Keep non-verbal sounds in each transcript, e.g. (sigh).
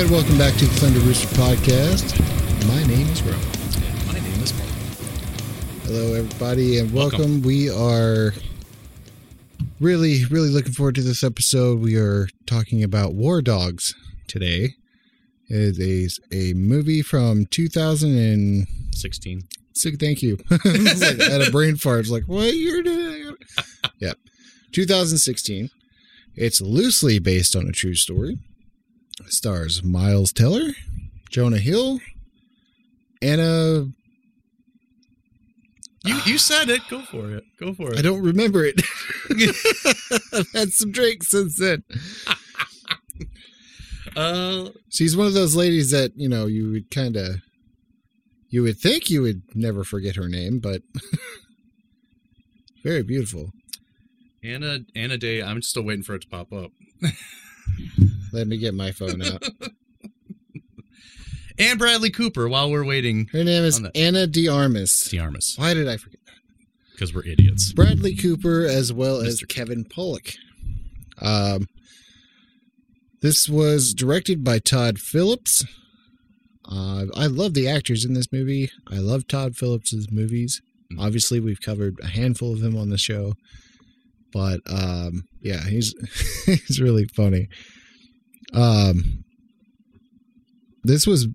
And welcome back to the Thunder Rooster Podcast. My name is Rob. My name is Paul. Hello, everybody, and welcome. Welcome. We are really, really looking forward to this episode. We are talking about War Dogs today. It is a, a movie from 2006. 16. Thank you. (laughs) Like, I had a brain fart. It's like, what year did I? (laughs) Yep. 2016. It's loosely based on a true story. Stars Miles Teller, Jonah Hill, Anna You you said it. Go for it. Go for it. I don't remember it. (laughs) I've had some drinks since then. (laughs) Uh, She's one of those ladies that, you know, you would kind of, you would think you would never forget her name, but (laughs) very beautiful. Anna Anna Day. I'm still waiting for it to pop up. Let me get my phone out. (laughs) And Bradley Cooper. While we're waiting, Her name is the- Ana de Armas. Diarmas, Why did I forget? That? Because we're idiots. Bradley Cooper as well as Kevin Pollak. Um, this was directed by Todd Phillips. Uh, I love the actors in this movie. I love Todd Phillips' movies. Mhm. Obviously, we've covered a handful of him on the show, but um, yeah, he's (laughs) he's really funny. Um, this was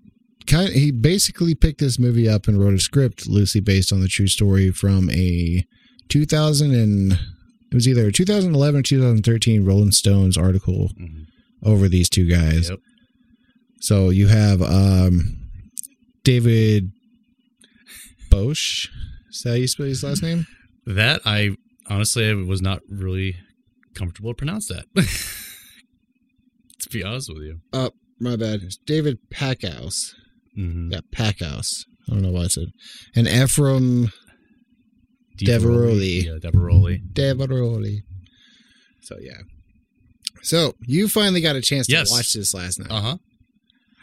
kind. he basically picked this movie up and wrote a script loosely based on the true story from a 2000 and it was either 2011 or 2013 Rolling Stones article Mhm. over these two guys. Yep. So you have um, David Bosch. Is that how you spell his last name? That I honestly I was not really comfortable to pronounce that. (laughs) be honest with you. My bad. It's David Packouz. Mm-hmm. Yeah, Packhouse. I don't know why I said. And Ephraim Diveroli. Yeah, Diveroli. Diveroli. So yeah. So you finally got a chance to Yes. watch this last night. Uh huh.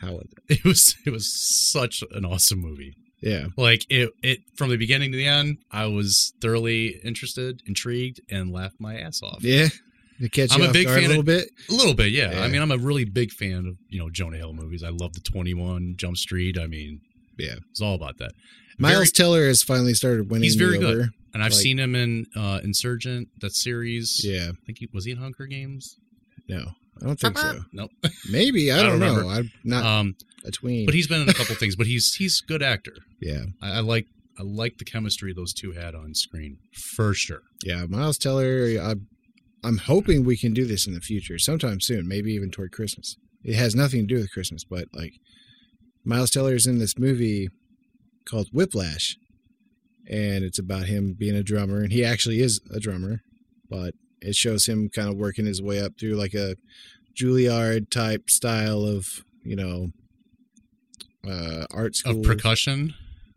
How was it? It was it was such an awesome movie. Yeah. Like it it from the beginning to the end, I was thoroughly interested, intrigued, and laughed my ass off. Yeah. To catch I'm a big guard a little of- bit. A little bit, yeah. Yeah. I mean, I'm a really big fan of you know Jonah Hill movies. I love the 21 Jump Street. I mean, Yeah. it's all about that. Miles Very- Teller has finally started winning. He's very good. over. and I've like- seen him in uh, Insurgent, that series. Yeah. I think he was he in Hunger Games. No, I don't think so. Nope. (laughs) Maybe I, I don't, don't know. I'm not Um, a tween. but he's been in a couple (laughs) things. But he's he's a good actor. yeah, I, I like I like the chemistry those two had on screen for sure. yeah. Miles Teller. I, I'm hoping we can do this in the future, sometime soon. Maybe even toward Christmas. It has nothing to do with Christmas, but like Miles Teller is in this movie called Whiplash, and it's about him being a drummer, and he actually is a drummer, but it shows him kind of working his way up through like a Juilliard type style of you know uh art school Of percussion.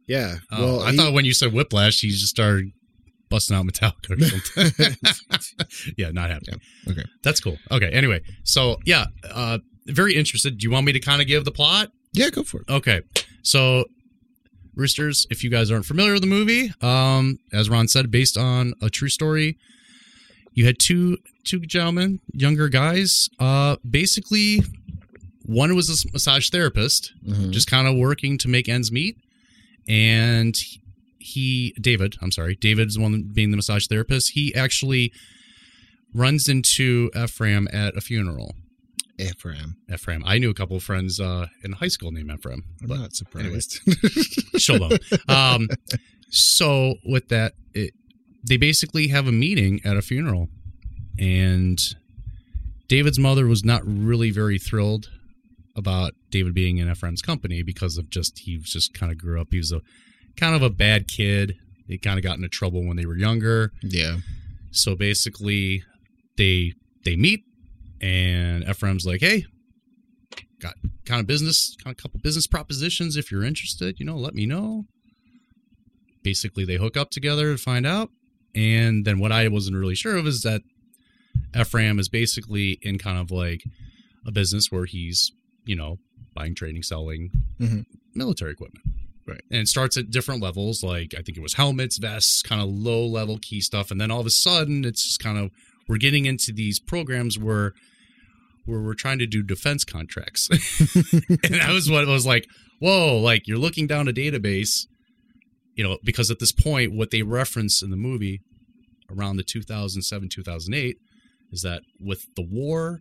Yeah. Oh, well, I he- thought when you said Whiplash, he just started busting out Metallica or something. (laughs) yeah, not happening. Yeah, okay. that's cool. Okay, anyway, so yeah, uh, very interested. Do you want me to kind of give the plot? yeah, go for it. Okay, so Roosters, if you guys aren't familiar with the movie, um, as Ron said, based on a true story, you had two two gentlemen, younger guys. Uh, basically, one was a massage therapist, Mhm. just kind of working to make ends meet. And he, David, I'm sorry, David's the one being the massage therapist. He actually runs into Ephraim at a funeral. Ephraim. Ephraim. I knew a couple of friends uh, in high school named Ephraim. I'm But not surprised. (laughs) show them. Um, so with that, it, they basically have a meeting at a funeral, and David's mother was not really very thrilled about David being in Ephraim's company because of just he was just kind of grew up. He was a kind of a bad kid. He kind of got into trouble when they were younger. yeah. So basically, they they meet, and Ephraim's like, "Hey, got kind of business, kind of couple business propositions. If you're interested, you know, let me know." Basically, they hook up together to find out, and then what I wasn't really sure of is that Ephraim is basically in kind of like a business where he's, you know, buying, trading, selling Mhm. military equipment. Right. And it starts at different levels, like I think it was helmets, vests, kind of low level key stuff. And then all of a sudden, it's just kind of we're getting into these programs where where we're trying to do defense contracts. (laughs) and that was what it was like, whoa, like you're looking down a database, you know, because at this point, what they reference in the movie around the 2007, 2008 is that with the war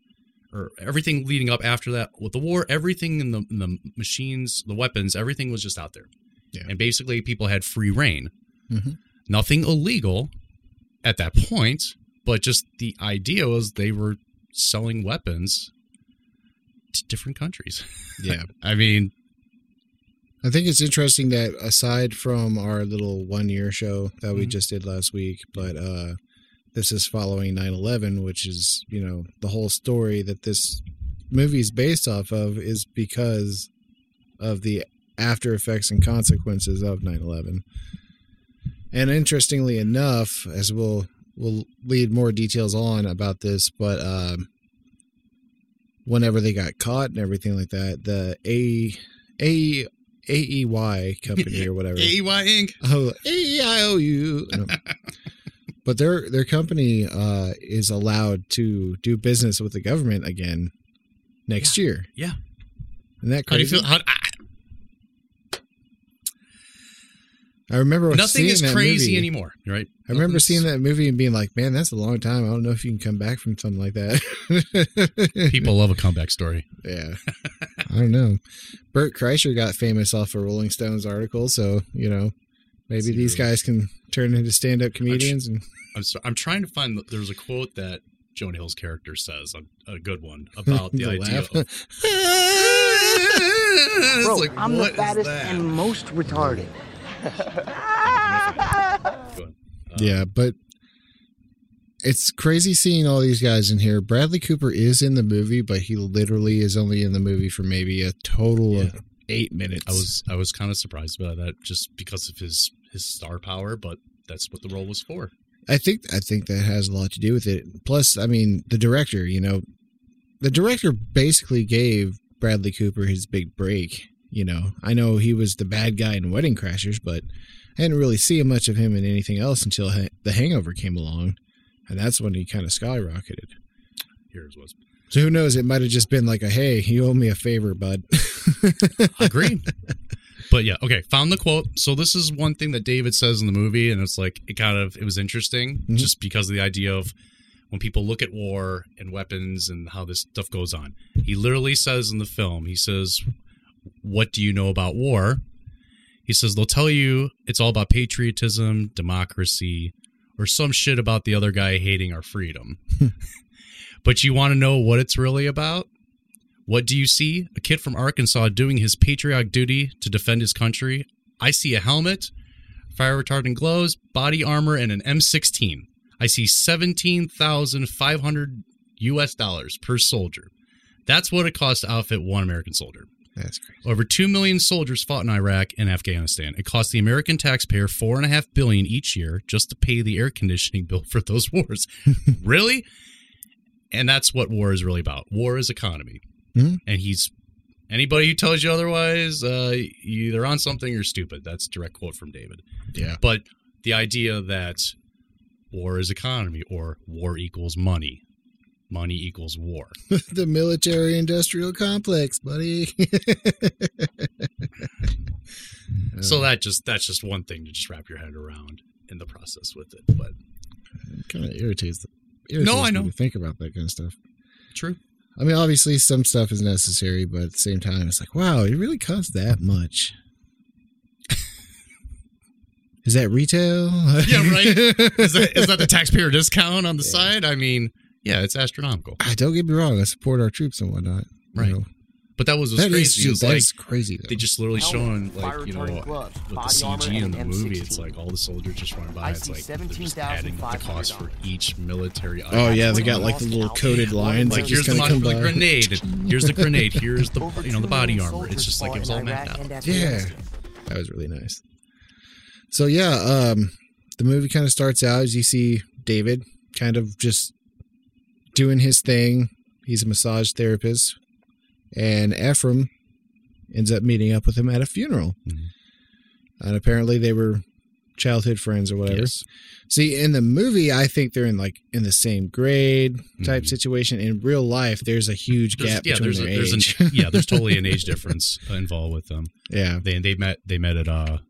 or everything leading up after that, with the war, everything in the, in the machines, the weapons, everything was just out there. Yeah. And basically, people had free reign. Mhm. Nothing illegal at that point, but just the idea was they were selling weapons to different countries. (laughs) Yeah. I mean, I think it's interesting that aside from our little one year show that we Mhm. just did last week, but uh this is following 9/11, which is, you know, the whole story that this movie is based off of is because of the after effects and consequences of 9/11. And interestingly enough, as we'll we'll lead more details on about this, but um whenever they got caught and everything like that, the A A AEY company (laughs) or whatever. AEY Inc. Oh, A-E-I-O-U. No. (laughs) but their their company uh, is allowed to do business with the government again next year. Yeah. Isn't that How do you crazy? feel? How, I, I remember nothing is crazy movie. anymore, right? I remember Nothing's- seeing that movie and being like, "Man, that's a long time. I don't know if you can come back from something like that." (laughs) People love a comeback story. yeah, I don't know. Bert Kreischer got famous off a Rolling Stones article, so you know, maybe these guys can turn into stand-up comedians. And I'm so, I'm trying to find. There's a quote that Jonah Hill's character says, a, a good one (laughs) about the, idea. Of, (laughs) It's Bro, like, I'm the fattest and most retarded. Uh, yeah, but it's crazy seeing all these guys in here. Bradley Cooper is in the movie, but he literally is only in the movie for maybe a total of eight minutes. I was I was kind of surprised by that just because of his his star power, but that's what the role was for. I think I think that has a lot to do with it. Plus, I mean, the director, you know, the director basically gave Bradley Cooper his big break. You know, I know he was the bad guy in Wedding Crashers, but I didn't really see much of him in anything else until Ha- The Hangover came along, and that's when he kind of skyrocketed. Here's was So who knows? It might have just been like a, "Hey, you owe me a favor, bud." (laughs) Agree. (laughs) but yeah, okay. Found the quote. So this is one thing that David says in the movie, and it's like it kind of it was interesting Mhm. just because of the idea of when people look at war and weapons and how this stuff goes on. He literally says in the film, he says, "What do you know about war?" He says they'll tell you it's all about patriotism, democracy, or some shit about the other guy hating our freedom. (laughs) but you want to know what it's really about? What do you see? A kid from Arkansas doing his patriotic duty to defend his country. I see a helmet, fire retardant gloves, body armor, and an M16. I see 17,500 US dollars per soldier. That's what it costs to outfit one American soldier. That's crazy. Over 2 million soldiers fought in Iraq and Afghanistan. It cost the American taxpayer 4.5 billion each year just to pay the air conditioning (laughs) bill for those wars. (laughs) really? And that's what war is really about. War is economy. Mhm. And he's anybody who tells you otherwise, uh, either on something or stupid. That's a direct quote from David. Yeah. But the idea that war is economy or war equals money, money equals war. (laughs) the military industrial complex, buddy. (laughs) So that just that's just one thing to just wrap your head around in the process with it. But kind of irritates, irritates No, I me know. think about that kind of stuff. true. I mean, obviously, some stuff is necessary, but at the same time, it's like, wow, it really costs that much. (laughs) is that retail? Yeah, right. (laughs) Is that is that the taxpayer (laughs) discount on the side? I mean, yeah, it's astronomical. Ah, Don't get me wrong. I support our troops and whatnot. you Right. know. But that was what's That is crazy. It was that like is crazy. Though. they just literally showing like you know retardant with the CG in and the an movie, M16. it's like all the soldiers just running by. It's see like they're just adding the cost for each military. oh yeah, they got like the little coated lines. Like here's the, kinda mo- the grenade. Here's the grenade. Here's the you know the body armor. It's just like it was all Iraq mapped out. Yeah. That was really nice. So yeah, um, the movie kind of starts out as you see David kind of just doing his thing. He's a massage therapist, and Ephraim ends up meeting up with him at a funeral. Mhm. And apparently, they were childhood friends or whatever. Yes. See, in the movie, I think they're in like in the same grade type Mhm. situation. In real life, there's a huge There's- gap yeah, between there's, a, their there's age. an (laughs) yeah, there's totally an age (laughs) difference involved with them. yeah, They they met they met at a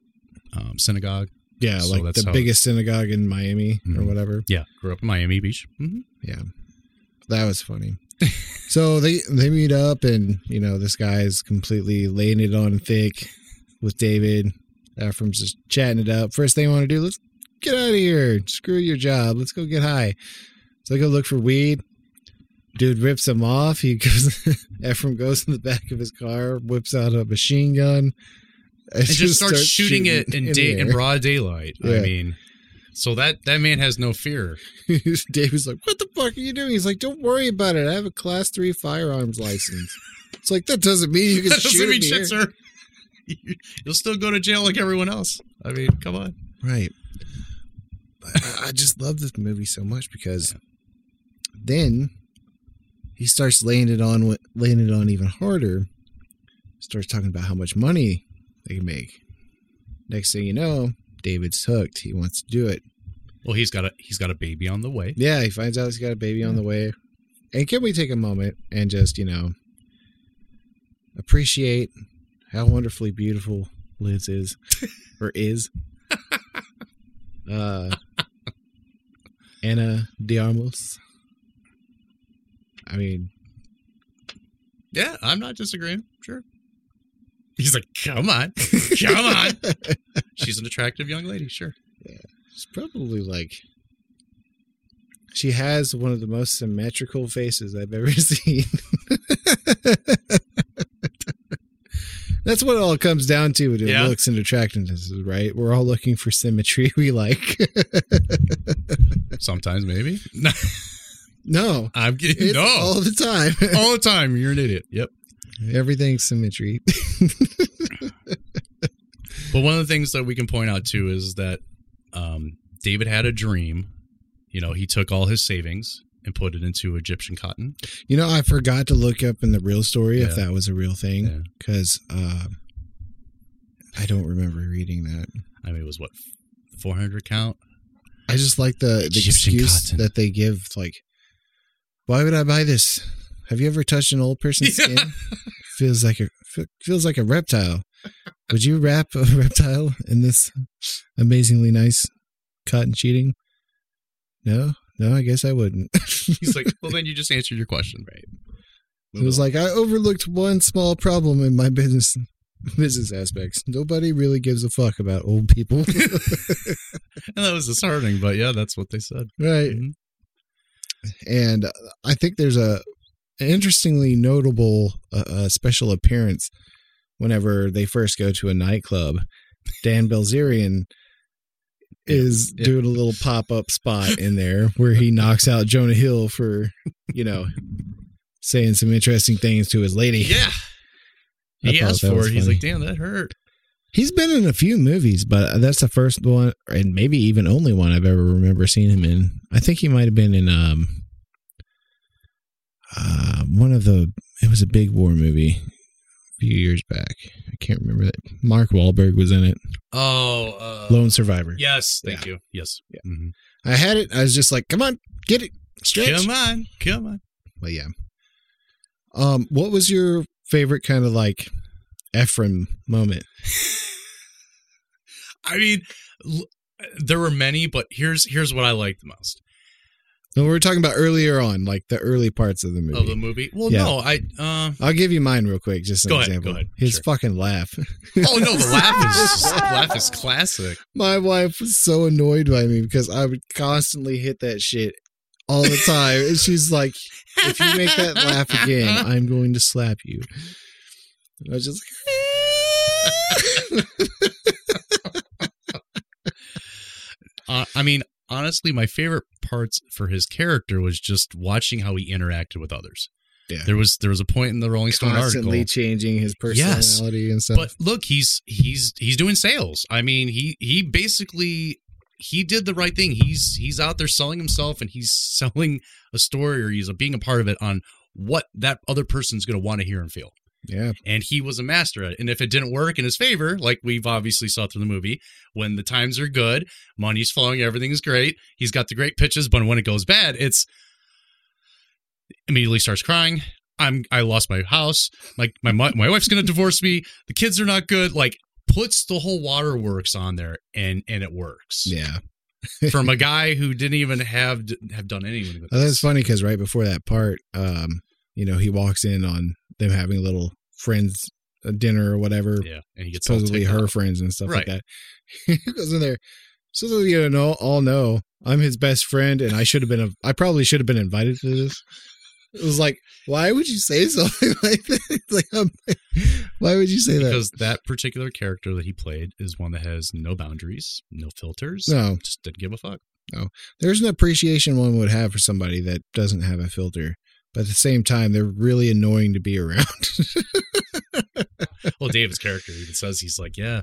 um, synagogue. yeah, So like the biggest synagogue in Miami or Mhm. whatever. Yeah, grew up in Miami Beach. hmm Yeah, that was funny. So they they meet up, and you know this guy's completely laying it on thick with David. Uh, Ephraim's just chatting it up. First thing I want to do, let's get out of here. Screw your job. Let's go get high. So they go look for weed. Dude rips him off. He (laughs) goes. Ephraim goes in the back of his car, whips out a machine gun, And just, (laughs) starts, shooting, it in, day in broad daylight. I mean, so that that man has no fear. (laughs) David's like, "What the fuck are you doing?" He's like, "Don't worry about it. I have a class three firearms license." It's like that doesn't mean you (laughs) can That shoot doesn't mean shit, air. sir. (laughs) You'll still go to jail like everyone else. I mean, come on. Right. I- I just love this movie so much because then he starts laying it on, laying it on even harder. Starts talking about how much money they can make. Next thing you know, David's hooked. He wants to do it. Well, he's got a he's got a baby on the way. Yeah, he finds out he's got a baby on the way. And can we take a moment and just, you know, appreciate how wonderfully beautiful Liz is (laughs) or is? uh Anna Diarmos. I mean, Yeah, I'm not disagreeing. Sure. He's like, come on, come on. (laughs) She's an attractive young lady. Sure. Yeah. It's probably like she has one of the most symmetrical faces I've ever (laughs) seen. That's what it all comes down to with Yeah. looks and attractiveness, right? We're all looking for symmetry (laughs) we like. Sometimes maybe. no. I'm. It's no. all the time. all the time. You're an idiot. Yep. Everything's symmetry. (laughs) But one of the things that we can point out too is that um, David had a dream. You know, he took all his savings and put it into Egyptian cotton. You know, I forgot to look up in the real story if that was a real thing because uh, I don't remember reading that. I mean, it was what 400 count. I just like the, the Egyptian excuse cotton. that they give. Like, why would I buy this? Have you ever touched an old person's Yeah. skin? (laughs) Feels like a feels like a reptile. Would you wrap a (laughs) reptile in this amazingly nice cotton sheeting? No, no, I guess I wouldn't. (laughs) He's like, well, then you just answered your question, right? It was like I overlooked one small problem in my business business aspects. Nobody really gives a fuck about old people, and that was disheartening, but yeah, that's what they said. right? Mhm. And I think there's a interestingly notable uh, uh, special appearance whenever they first go to a nightclub. Dan Bilzerian (laughs) is Yeah. doing a little pop up spot in there where he knocks out Jonah Hill for you know saying some interesting things to his lady. Yeah. I He asked for it. He's like, damn, that hurt. He's been in a few movies, but that's the first one, and maybe even only one I've ever remember seeing him in. I think he might have been in um, uh, one of the. It was a big war movie a few years back. I can't remember that. Mark Wahlberg was in it. Oh, uh, Lone Survivor. yes. Thank Yeah. you. Yes. Yeah. Mhm. I had it. I was just like, "Come on, get it, stretch." Come on. Come on. But yeah. Um, what was your favorite kind of like Ephraim moment? (laughs) I mean, l- there were many, but here's here's what I liked the most No, we were talking about earlier on, like the early parts of the movie. of the movie. Well, Yeah. no, I. Uh, I'll give you mine real quick, just an Go ahead, example. go ahead. His Sure. fucking laugh. oh no, the laugh is the (laughs) laugh is classic. My wife was so annoyed by me because I would constantly hit that shit all the time. and she's like, if you make that laugh again, I'm going to slap you. And I was just like, (laughs) Uh, I mean, honestly, my favorite parts for his character was just watching how he interacted with others. Yeah. There was there was a point in the Rolling Stone constantly article. changing his Yes. personality and stuff. But look, he's he's he's doing sales. I mean, he he basically he did the right thing. He's he's out there selling himself and he's (laughs) selling a story or he's being a part of it on what that other person's going to want to hear and feel. Yeah. and he was a master at it. And if it didn't work in his favor, like we've obviously saw through the movie, when the times are good, money's flowing, everything's great, he's got the great pitches, but when it goes bad, it's immediately starts crying. I'm I lost my house. My my my, my wife's gonna divorce me. The kids are not good. Like puts the whole waterworks on there, and and it works Yeah. (laughs) from a guy who didn't even have have done anything. With that's funny because right before that part, um, you know, he walks in on them having a little friends uh, dinner or whatever, Yeah, and he gets supposedly her off. friends and stuff like that. (laughs) he goes in there. So that you know, all know I'm his best friend, and I should have been. I probably should have been invited to this. It was like, why would you say (laughs) something like that? (laughs) Like, um, why would you say that? because that particular character that he played is one that has no boundaries, no filters. No, just didn't give a fuck. No, there's an appreciation one would have for somebody that doesn't have a filter, but at the same time, they're really annoying to be around. Well, David's character even says he's like, yeah,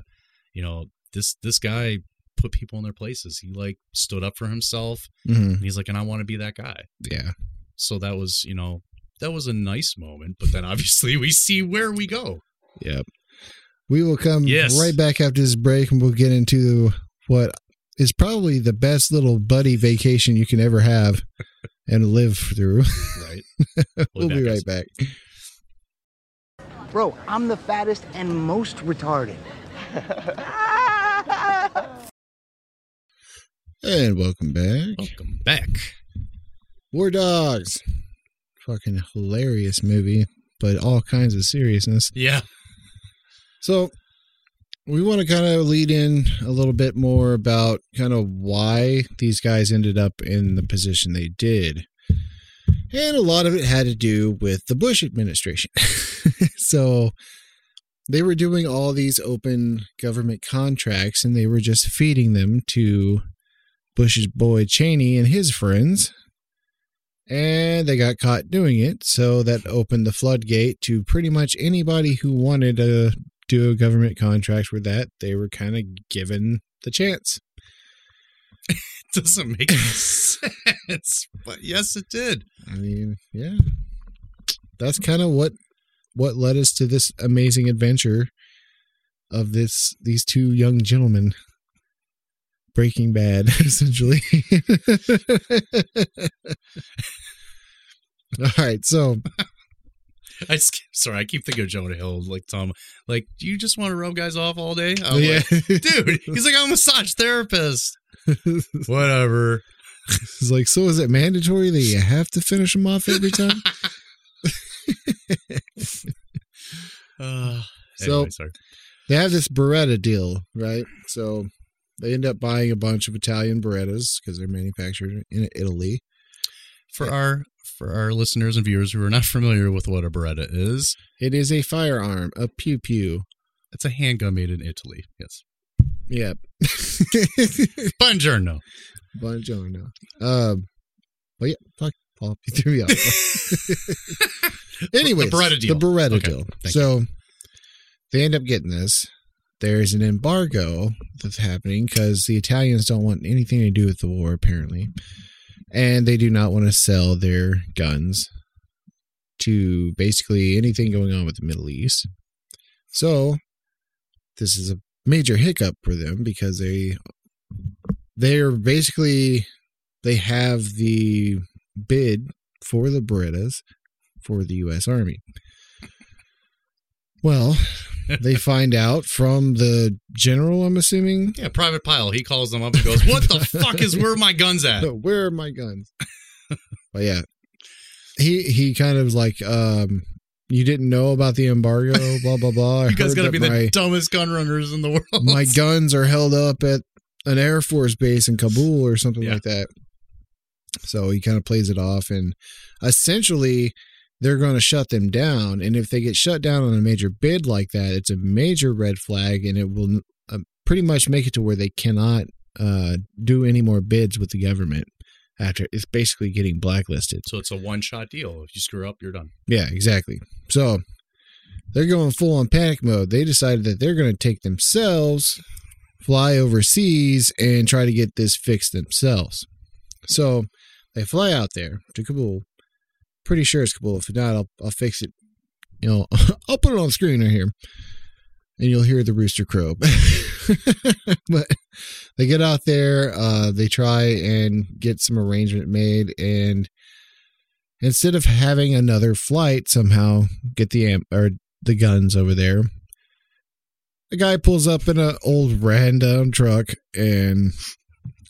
you know, this this guy put people in their places. He like stood up for himself, Mhm. and he's like, and I want to be that guy. Yeah. So that was, you know, that was a nice moment. But then obviously we see where we go. Yep. We will come Yes. right back after this break and we'll get into what is probably the best little buddy vacation you can ever have (laughs) and live through. (laughs) Right. we'll be right back. Bro, I'm the fattest and most retarded. And welcome back. Welcome back. War Dogs. Fucking hilarious movie, but all kinds of seriousness. Yeah. So we want to kind of lead in a little bit more about kind of why these guys ended up in the position they did. And a lot of it had to do with the Bush administration. (laughs) so they were doing all these open government contracts and they were just feeding them to Bush's boy Cheney and his friends. And they got caught doing it. So that opened the floodgate to pretty much anybody who wanted to a government contract with that. They were kind of given the chance. it (laughs) Doesn't make (laughs) sense. But yes, it did. I mean, yeah. That's kind of what what led us to this amazing adventure of this these two young gentlemen breaking bad (laughs) essentially. All right, so (laughs) I just, sorry, I keep thinking of Jonah Hill, like Tom, like, do you just want to rub guys off all day? I'm yeah, like, (laughs) dude, he's like, I'm a massage therapist. (laughs) Whatever. it's like, so is it mandatory that you have to finish them off every time? Uh, So- anyway, they have this Beretta deal, right? So they end up buying a bunch of Italian Berettas because they're manufactured in Italy. For our for our listeners and viewers who are not familiar with what a Beretta is, It is a firearm, a pew pew. it's a handgun made in Italy. Yes. Yep. (laughs) Buongiorno. Buongiorno. Um, well, yeah, fuck, Paul, you threw me off. Anyways, The Beretta deal. The Beretta Okay, deal. So they end up getting this. There's an embargo that's happening because the Italians don't want anything to do with the war, apparently. And they do not want to sell their guns to basically anything going on with the Middle East. So this is a major hiccup for them because they they're basically they have the bid for the Berettas for the U.S. Army. Well, they find out from the general. I'm assuming. Yeah, Private Pile. He calls them up and goes, "What the (laughs) fuck is where are my guns at?" Where are my guns? but yeah, he he kind of like um, you didn't know about the embargo. Blah blah blah. I (laughs) You guys got to be my, the dumbest gun runners in the world. my guns are held up at an air force base in Kabul or something Yeah. like that. So he kind of plays it off, and essentially, they're going to shut them down. And if they get shut down on a major bid like that, it's a major red flag, and it will uh, pretty much make it to where they cannot uh, do any more bids with the government. After it's basically getting blacklisted. So it's a one shot deal. If you screw up, you're done. Yeah, exactly. So they're going full on panic mode. They decided that they're going to take themselves, fly overseas, and try to get this fixed themselves. So they fly out there to Kabul. Pretty sure it's Kabul. If not, I'll, I'll fix it you know, (laughs) I'll put it on screen right here, and you'll hear the rooster crow. (laughs) but they get out there, uh, they try and get some arrangement made, and instead of having another flight, somehow get the amp or the guns over there. A guy pulls up in an old ran down truck, and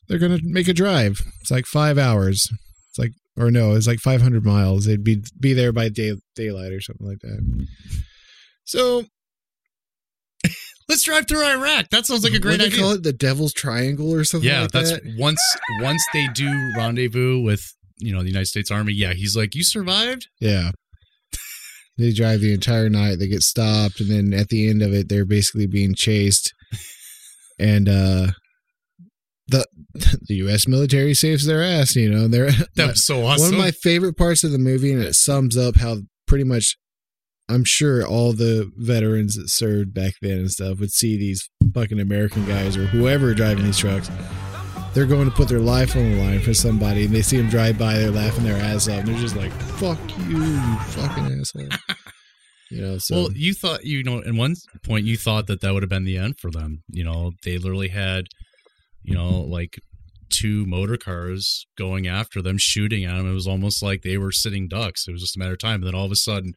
they're gonna make a drive. It's like five hours. It's like, or no, it's like five hundred miles. They'd be be there by day daylight or something like that. So (laughs) Let's drive through Iraq. That sounds like a great what do they idea. call it? The Devil's Triangle or something Yeah, like that's that. once once they do rendezvous with you know the United States Army. Yeah, he's like, you survived. Yeah. (laughs) They drive the entire night. They get stopped, and then at the end of it, they're basically being chased. And uh the (laughs) the U.S. military saves their ass. You know, they're (laughs) That was so awesome. one of my favorite parts of the movie, and it sums up how pretty much I'm sure all the veterans that served back then and stuff would see these fucking American guys or whoever driving these trucks. They're going to put their life on the line for somebody, and they see them drive by. They're laughing their ass off, and they're just like, "Fuck you, you fucking asshole." You know, so well, you thought you know, at one point you thought that that would have been the end for them. You know, they literally had, you know, like two motor cars going after them, shooting at them. It was almost like they were sitting ducks. It was just a matter of time. And then all of a sudden,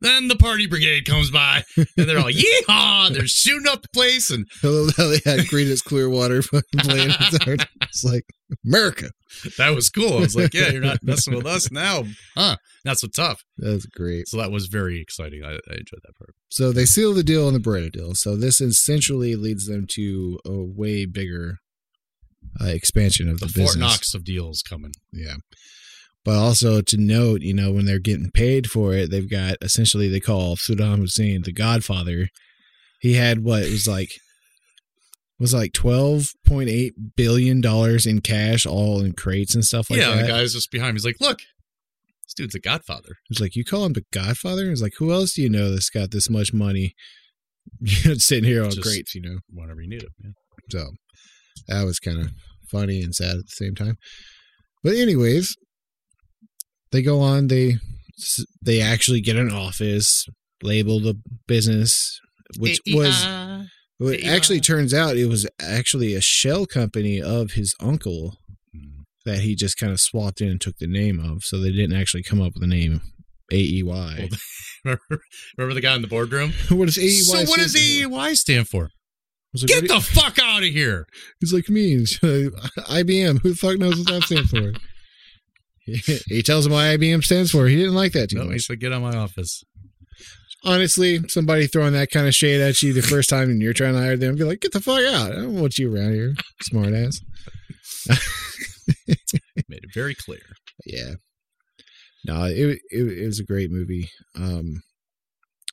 then the party brigade comes by, (laughs) and they're all yeehaw! They're shooting up the place, and love how they had Creedence Clearwater (laughs) fucking playing. It's like America. that was cool. I was like, yeah, you're not messing with us now, huh? Not so tough. That's great. So that was very exciting. I, I enjoyed that part. So they seal the deal on the Beretta deal. So this essentially leads them to a way bigger uh, expansion of The the, Fort. Knox of deals coming. Yeah. But also to note, you know, when they're getting paid for it, they've got essentially they call Saddam Hussein the Godfather. He had what it was like was like twelve point eight billion dollars in cash, all in crates and stuff like yeah, that. Yeah, the guy's just behind me. He's like, look, this dude's a godfather. He's like, you call him the Godfather? He's like, who else do you know that's got this much money? (laughs) Sitting here on Just- crates, you know. Whenever you need. Yeah. So that was kind of funny and sad at the same time. But anyways, they go on. They they actually get an office label the business, which was well, it actually turns out it was actually a shell company of his uncle Mm. that he just kind of swapped in and took the name of. So they didn't actually come up with the name AEY. Well, (laughs) remember, remember the guy in the boardroom? (laughs) what does AEY? so what does? AEY stand for? Like, Get do the fuck out of here! He's like me. (laughs) IBM. Who the fuck knows what that stands for? (laughs) he tells him what IBM stands for. He didn't like that too No, he said, get out of my office. Honestly, somebody throwing that kind of shade at you the first time and you're trying to hire them, be like, get the fuck out. I don't want you around here, smart ass. (laughs) Made it very clear. yeah. No, it, it it was a great movie. Um,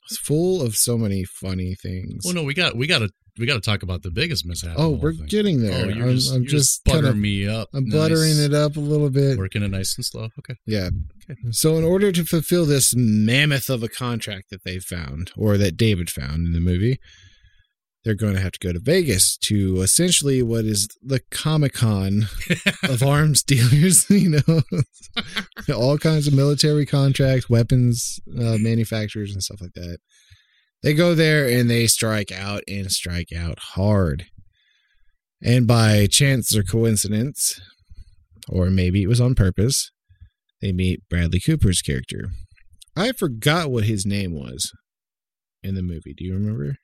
it's full of so many funny things. Well, no, we got we got to we got to talk about the biggest mishap. oh, we're thing. getting there. Oh, you're I'm just, I'm you're just buttering kind of me up. I'm buttering it up a little bit. Working it nice and slow. Okay. Yeah. Okay. So, in order to fulfill this mammoth of a contract that they found, or that David found in the movie, they're going to have to go to Vegas to essentially what is the Comic Con (laughs) of arms dealers. (laughs) You know, (laughs) all kinds of military contracts, weapons uh, manufacturers, and stuff like that. They go there and they strike out and strike out hard. And by chance or coincidence, or maybe it was on purpose, they meet Bradley Cooper's character. I forgot what his name was in the movie. Do you remember?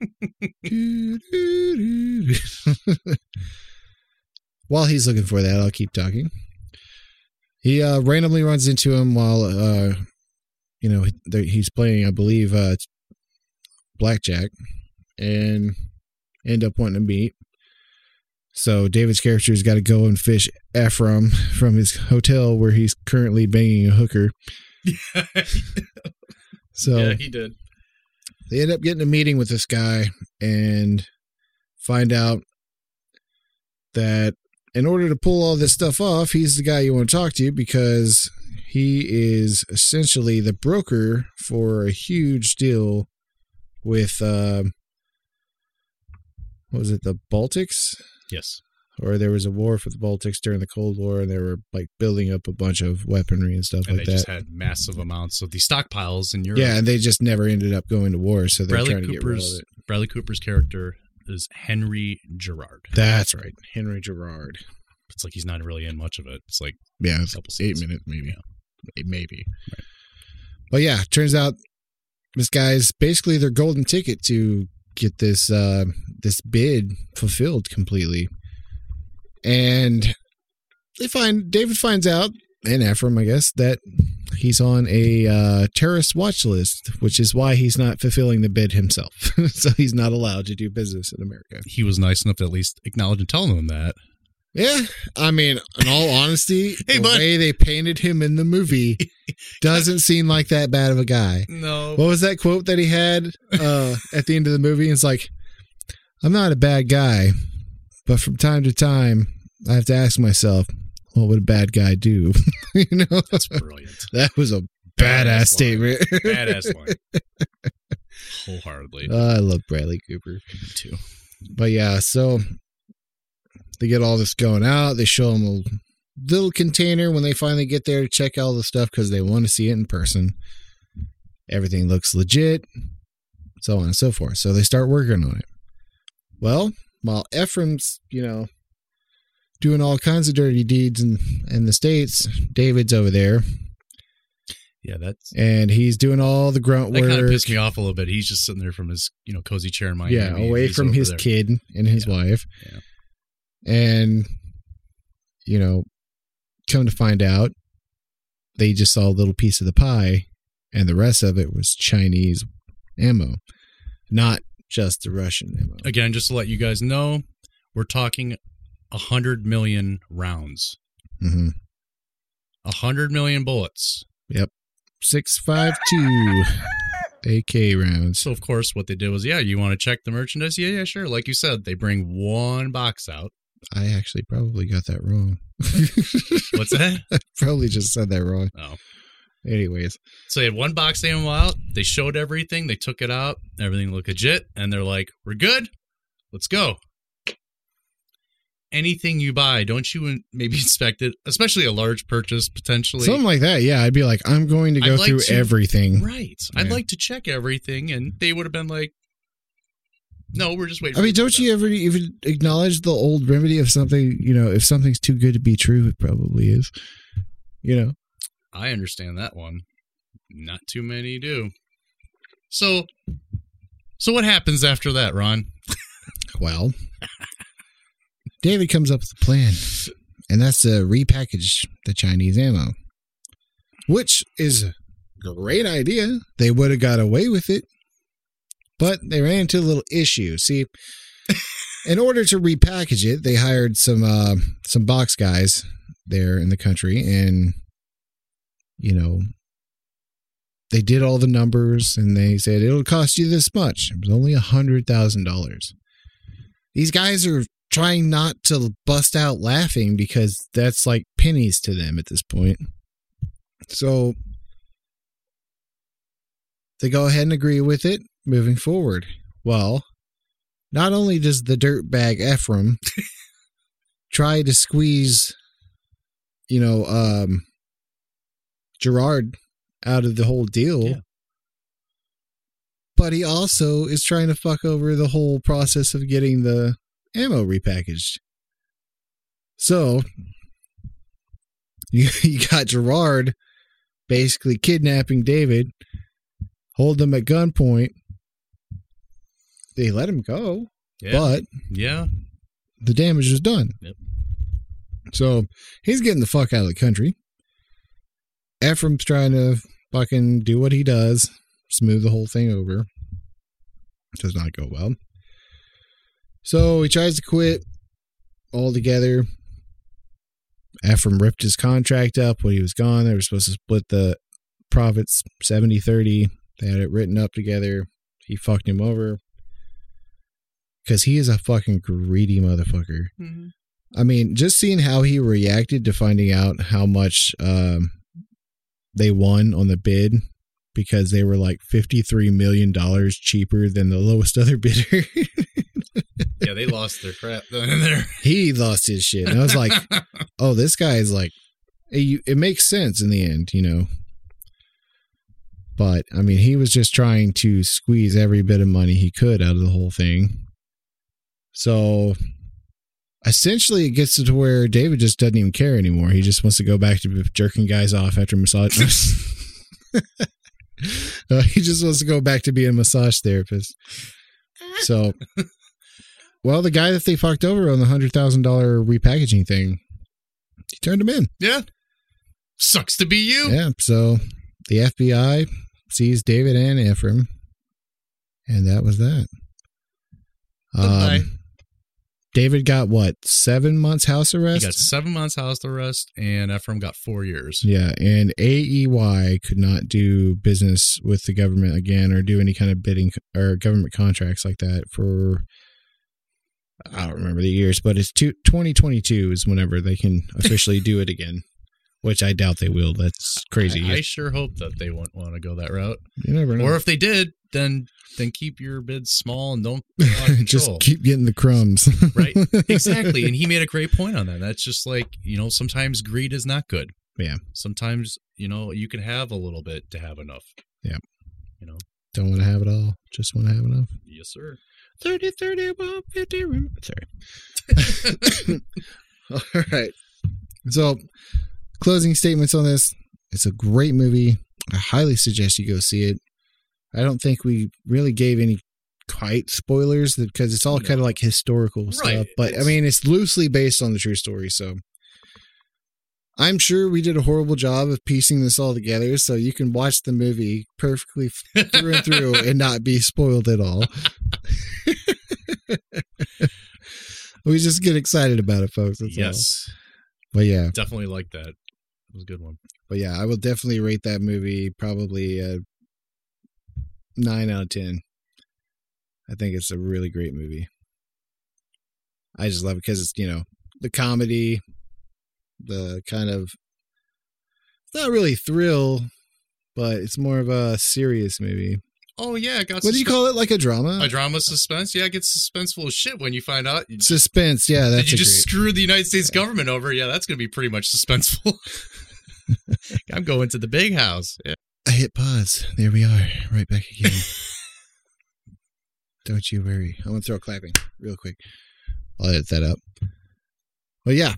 (laughs) while he's looking for that, I'll keep talking. He uh, randomly runs into him while, uh, you know, he's playing, I believe, uh, blackjack, and end up wanting to meet. So David's character's got to go and fish Ephraim (laughs) from his hotel where he's currently banging a hooker. (laughs) So yeah, he did. they end up getting a meeting with this guy and find out that in order to pull all this stuff off, he's the guy you want to talk to because he is essentially the broker for a huge deal with uh, what was it, the Baltics? Yes. or there was a war for the Baltics during the Cold War, and they were like building up a bunch of weaponry and stuff and like they that. just had massive amounts of these stockpiles in Europe. yeah, and they just never ended up going to war, so they're Bradley trying to get rid of Cooper's it. Bradley Cooper's character is Henry Girard. That's right, Henry Girard. It's like he's not really in much of it. It's like Yeah, a it's couple eight minutes maybe, Yeah. Maybe. But yeah, turns out this guy's basically their golden ticket to get this uh, this bid fulfilled completely, and they find David finds out and Ephraim, I guess, that he's on a uh, terrorist watch list, which is why he's not fulfilling the bid himself. (laughs) so he's not allowed to do business in America. he was nice enough to at least acknowledge and tell them that. Yeah, I mean, in all honesty, (laughs) Hey, the bud. way they painted him in the movie (laughs) doesn't seem like that bad of a guy. No. What was that quote that he had uh, (laughs) at the end of the movie? It's like, I'm not a bad guy, but from time to time, I have to ask myself, what would a bad guy do? you know, That's brilliant. that was a Badass badass statement. Badass line. Wholeheartedly. I love Bradley Cooper. Me too. But yeah, so they get all this going out. They show them a little container when they finally get there to check all the stuff because they want to see it in person. Everything looks legit, so on and so forth. So they start working on it. Well, while Ephraim's, you know, doing all kinds of dirty deeds in, in the States, David's over there Yeah, that's and he's doing all the grunt that work. kind of pissed me off a little bit. He's just sitting there from his, you know, cozy chair in Miami. yeah, away from his there. kid and his Yeah. wife. Yeah. And you know, come to find out, they just saw a little piece of the pie, and the rest of it was Chinese ammo, not just the Russian ammo. Again, just to let you guys know, we're talking a hundred million rounds, hmm a hundred million bullets. Yep. Six five two AK rounds. So of course, what they did was, yeah, you want to check the merchandise? Yeah, yeah, sure. Like you said, they bring one box out. I actually probably got that wrong. (laughs) What's that? I probably just said that wrong. Oh. Anyways, So they had one box ammo out. They showed everything. They took it out. Everything looked legit. And they're like, we're good. Let's go. Anything you buy, don't you maybe (laughs) inspect it, especially a large purchase potentially. something like that. Yeah, I'd be like, I'm going to go like through to- everything. right. I'd like to check everything. And they would have been like, no, we're just waiting. I mean, don't you ever even acknowledge the old remedy of something? You know, if something's too good to be true, it probably is. You know, I understand that one. Not too many do. So, so what happens after that, Ron? well, David comes up with a plan, and that's to repackage the Chinese ammo, which is a great idea. They would have got away with it, but they ran into a little issue. See, in order to repackage it, they hired some uh, some box guys there in the country, and you know, they did all the numbers, and they said it'll cost you this much. It was only a hundred thousand dollars. These guys are trying not to bust out laughing because that's like pennies to them at this point. So they go ahead and agree with it moving forward. Well, not only does the dirtbag Ephraim (laughs) try to squeeze, you know, um, Girard out of the whole deal, Yeah. but he also is trying to fuck over the whole process of getting the ammo repackaged. So (laughs) you, you got Girard basically kidnapping David, hold him at gunpoint. They let him go, Yeah. but yeah. the damage was done. Yep. So he's getting the fuck out of the country. Ephraim's trying to fucking do what he does, smooth the whole thing over. Does not go well. So he tries to quit altogether. Ephraim ripped his contract up when he was gone. They were supposed to split the profits 70 30. They had it written up together. He fucked him over. Because he is a fucking greedy motherfucker. I mean, just seeing how he reacted to finding out how much um, they won on the bid because they were like $53 million cheaper than the lowest other (laughs) bidder. yeah, they lost their crap there. (laughs) he lost his shit. And I was like, (laughs) oh, this guy is like, it, it makes sense in the end, you know. But I mean, he was just trying to squeeze every bit of money he could out of the whole thing. So essentially, it gets to where David just doesn't even care anymore. He just wants to go back to jerking guys off after massage. (laughs) Uh, he just wants to go back to being a massage therapist. So, (laughs) well, the guy that they fucked over on the hundred thousand dollar repackaging thing, he turned him in. Yeah. Sucks to be you. Yeah. So the FBI sees David and Ephraim, and that was that. Um, David got what seven months house He arrest. got seven months house arrest, and Ephraim got four years. Yeah, and AEY could not do business with the government again or do any kind of bidding or government contracts like that for I don't remember the years, but it's two, 2022 is whenever they can (laughs) officially do it again, which I doubt they will. That's crazy. I, I sure hope that they won't want to go that route. you never know. Or if they did, then then keep your bids small and don't put a lot of just keep getting the crumbs. right exactly and he (laughs) made a great point on that that's just like you know sometimes greed is not good Yeah. sometimes you know you can have a little bit to have enough Yeah. You know. Don't want to have it all. Just want to have enough. yes sir 30, 30, 150. rem- Sorry. (laughs) All right. So, closing statements on this. It's a great movie. I highly suggest you go see it. I don't think we really gave any quite spoilers because it's all No. kind of like historical Right. stuff. But I mean, it's loosely based on the true story. So, I'm sure we did a horrible job of piecing this all together. So you can watch the movie perfectly through and through (laughs) and not be spoiled at all. (laughs) we just get excited about it, folks. That's all. yes But yeah, definitely like that it was a good one but yeah, I will definitely rate that movie probably a nine out of ten. I think it's a really great movie. I just love it because it's you know the comedy, the kind of it's not really thrill, but it's more of a serious movie. oh yeah it got What do you call it? Like a drama? a drama suspense yeah it gets suspenseful as shit when you find out Suspense. Yeah, that's did you just great- screw the united states government over yeah that's gonna be pretty much suspenseful (laughs) (laughs) i'm going to the big house yeah. I hit pause. There we are, right back again. (laughs) Don't you worry. I'm gonna throw a clapping real quick. I'll edit that up. Well, yeah.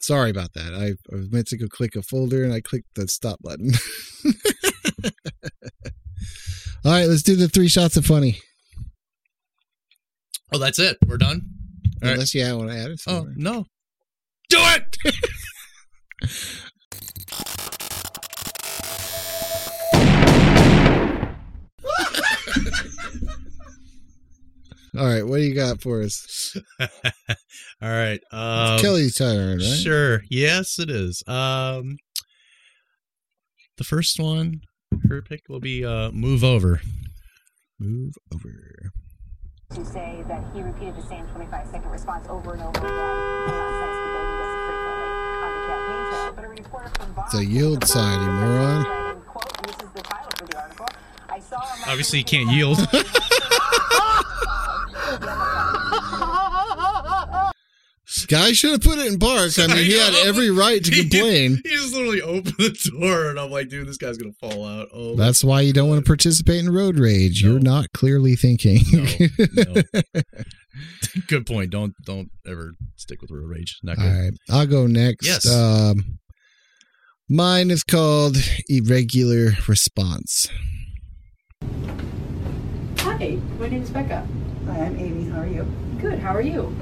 Sorry about that. I, I was meant to go click a folder and I clicked the stop button. (laughs) All right, let's do the three shots of funny. oh that's it we're done All right. Unless you want to add it. oh no do it (laughs) All right, what do you got for us? (laughs) All right. Um, Kelly's turn, right? Sure. Yes, it is. Um, the first one, her pick will be uh, "Move Over." Move over. to say that he repeated the same 25 second response over and over again. in nonsense because he does it frequently on the campaign trail. But a reporter from Vox- It's a yield sign, you moron. writing, quote, and this (laughs) (laughs) Guy should have put it in park. I mean, he had (laughs) every right to complain. He just literally opened the door, and I'm like, "Dude, this guy's gonna fall out." Oh, That's why you don't want to participate in road rage. No. You're not clearly thinking. no, no. (laughs) Good point. Don't don't ever stick with road rage. Not good. right, I'll go next. Yes. Um, mine is called irregular response. Hi, my name is Becca. Hi, I'm Amy. How are you? Good, how are you?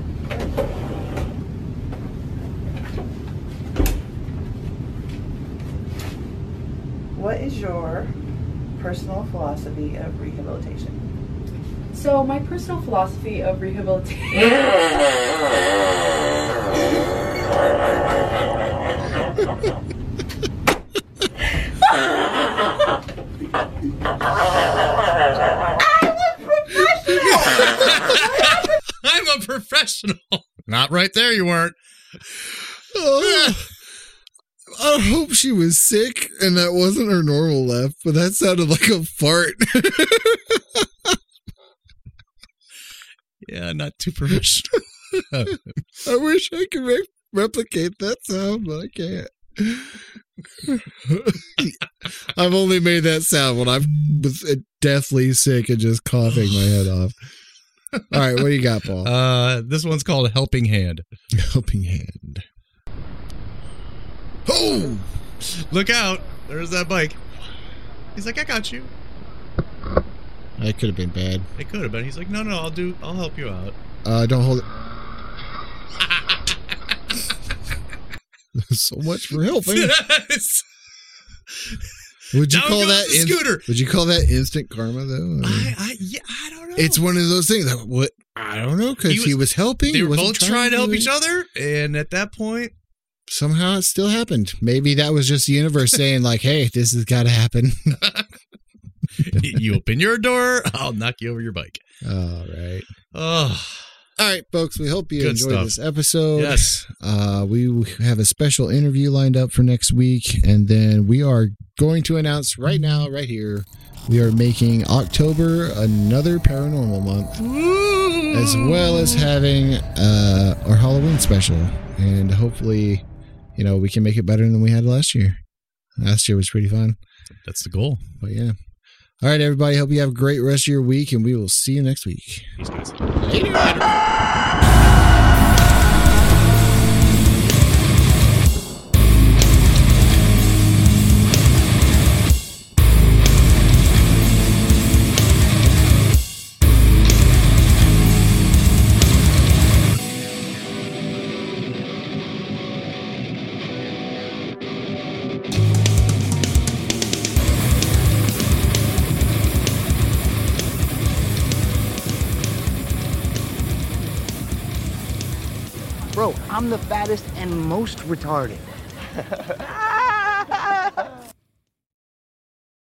What is your personal philosophy of rehabilitation? So, my personal philosophy of rehabilitation. (laughs) I'm a professional. Not right there. You weren't. Oh, (laughs) (sighs) (laughs) I hope she was sick and that wasn't her normal laugh, but that sounded like a fart. (laughs) Yeah, not too professional. (laughs) I wish I could re- replicate that sound, but I can't. (laughs) I've only made that sound when I was deathly sick and just coughing my head off. All right, what do you got, Paul? Uh, this one's called Helping Hand. Helping hand. Oh, Look out! There's that bike. He's like, I got you. that could have been bad. It could have been. He's like, no, no, I'll do. I'll help you out. Uh, don't hold it. (laughs) so much for helping. Would you Down call that the scooter. Would you call that instant karma though? I I, I, yeah, I don't know. it's one of those things that what I don't know because He he, was- was helping. they were both trying to help do each other, and at that point, Somehow it still happened. Maybe that was just the universe saying like, "Hey, this has got to happen." (laughs) you open your door, I'll knock you over your bike. All right. Oh, All right, folks. We hope you Good enjoyed stuff. this episode. yes. Uh, we have a special interview lined up for next week, and then we are going to announce right now, right here, we are making October another paranormal month, as well as having uh, our Halloween special, and hopefully, you know, we can make it better than we had last year. Last year was pretty fun, That's the goal. but yeah. All right, everybody. Hope you have a great rest of your week, and we will see you next week. These guys. Bro, I'm the fattest and most retarded. (laughs)